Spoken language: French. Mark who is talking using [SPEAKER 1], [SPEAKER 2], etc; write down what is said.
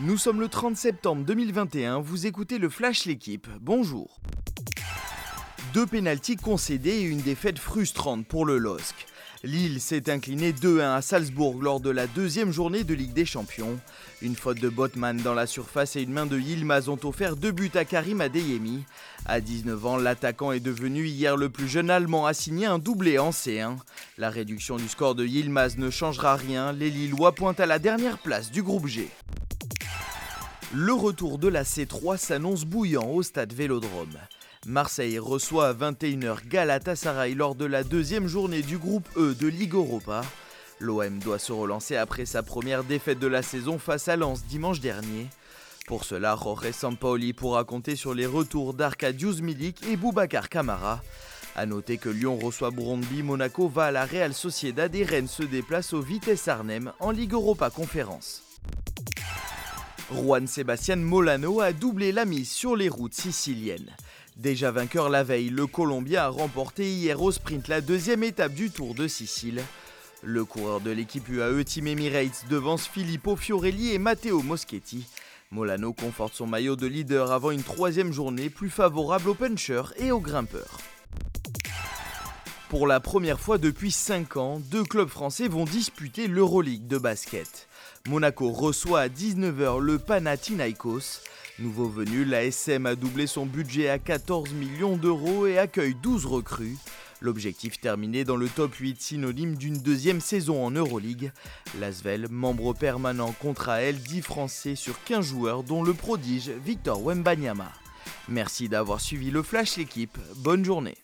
[SPEAKER 1] Nous sommes le 30 septembre 2021, vous écoutez le Flash L'équipe, bonjour. Deux pénalties concédés et une défaite frustrante pour le LOSC. Lille s'est incliné 2-1 à Salzbourg lors de la deuxième journée de Ligue des Champions. Une faute de Botman dans la surface et une main de Yilmaz ont offert deux buts à Karim Adeyemi. À 19 ans, l'attaquant est devenu hier le plus jeune Allemand à signer un doublé en C1. La réduction du score de Yilmaz ne changera rien, les Lillois pointent à la dernière place du groupe G. Le retour de la C3 s'annonce bouillant au stade Vélodrome. Marseille reçoit à 21h Galatasaray lors de la deuxième journée du groupe E de Ligue Europa. L'OM doit se relancer après sa première défaite de la saison face à Lens dimanche dernier. Pour cela, Jorge Sampaoli pourra compter sur les retours d'Arkadiusz Milik et Boubacar Kamara. A noter que Lyon reçoit Brondby, Monaco va à la Real Sociedad et Rennes se déplace au Vitesse Arnhem en Ligue Europa Conférence. Juan Sebastian Molano a doublé la mise sur les routes siciliennes. Déjà vainqueur la veille, le Colombien a remporté hier au sprint la deuxième étape du Tour de Sicile. Le coureur de l'équipe UAE Team Emirates devance Filippo Fiorelli et Matteo Moschetti. Molano conforte son maillot de leader avant une troisième journée plus favorable aux punchers et aux grimpeurs. Pour la première fois depuis 5 ans, deux clubs français vont disputer l'Euroleague de basket. Monaco reçoit à 19h le Panathinaikos. Nouveau venu, la SM a doublé son budget à 14 millions d'euros et accueille 12 recrues. L'objectif terminé dans le top 8 synonyme d'une deuxième saison en Euroleague. L'Asvel, membre permanent, contre elle 10 Français sur 15 joueurs dont le prodige Victor Wembanyama. Merci d'avoir suivi le Flash l'équipe, bonne journée.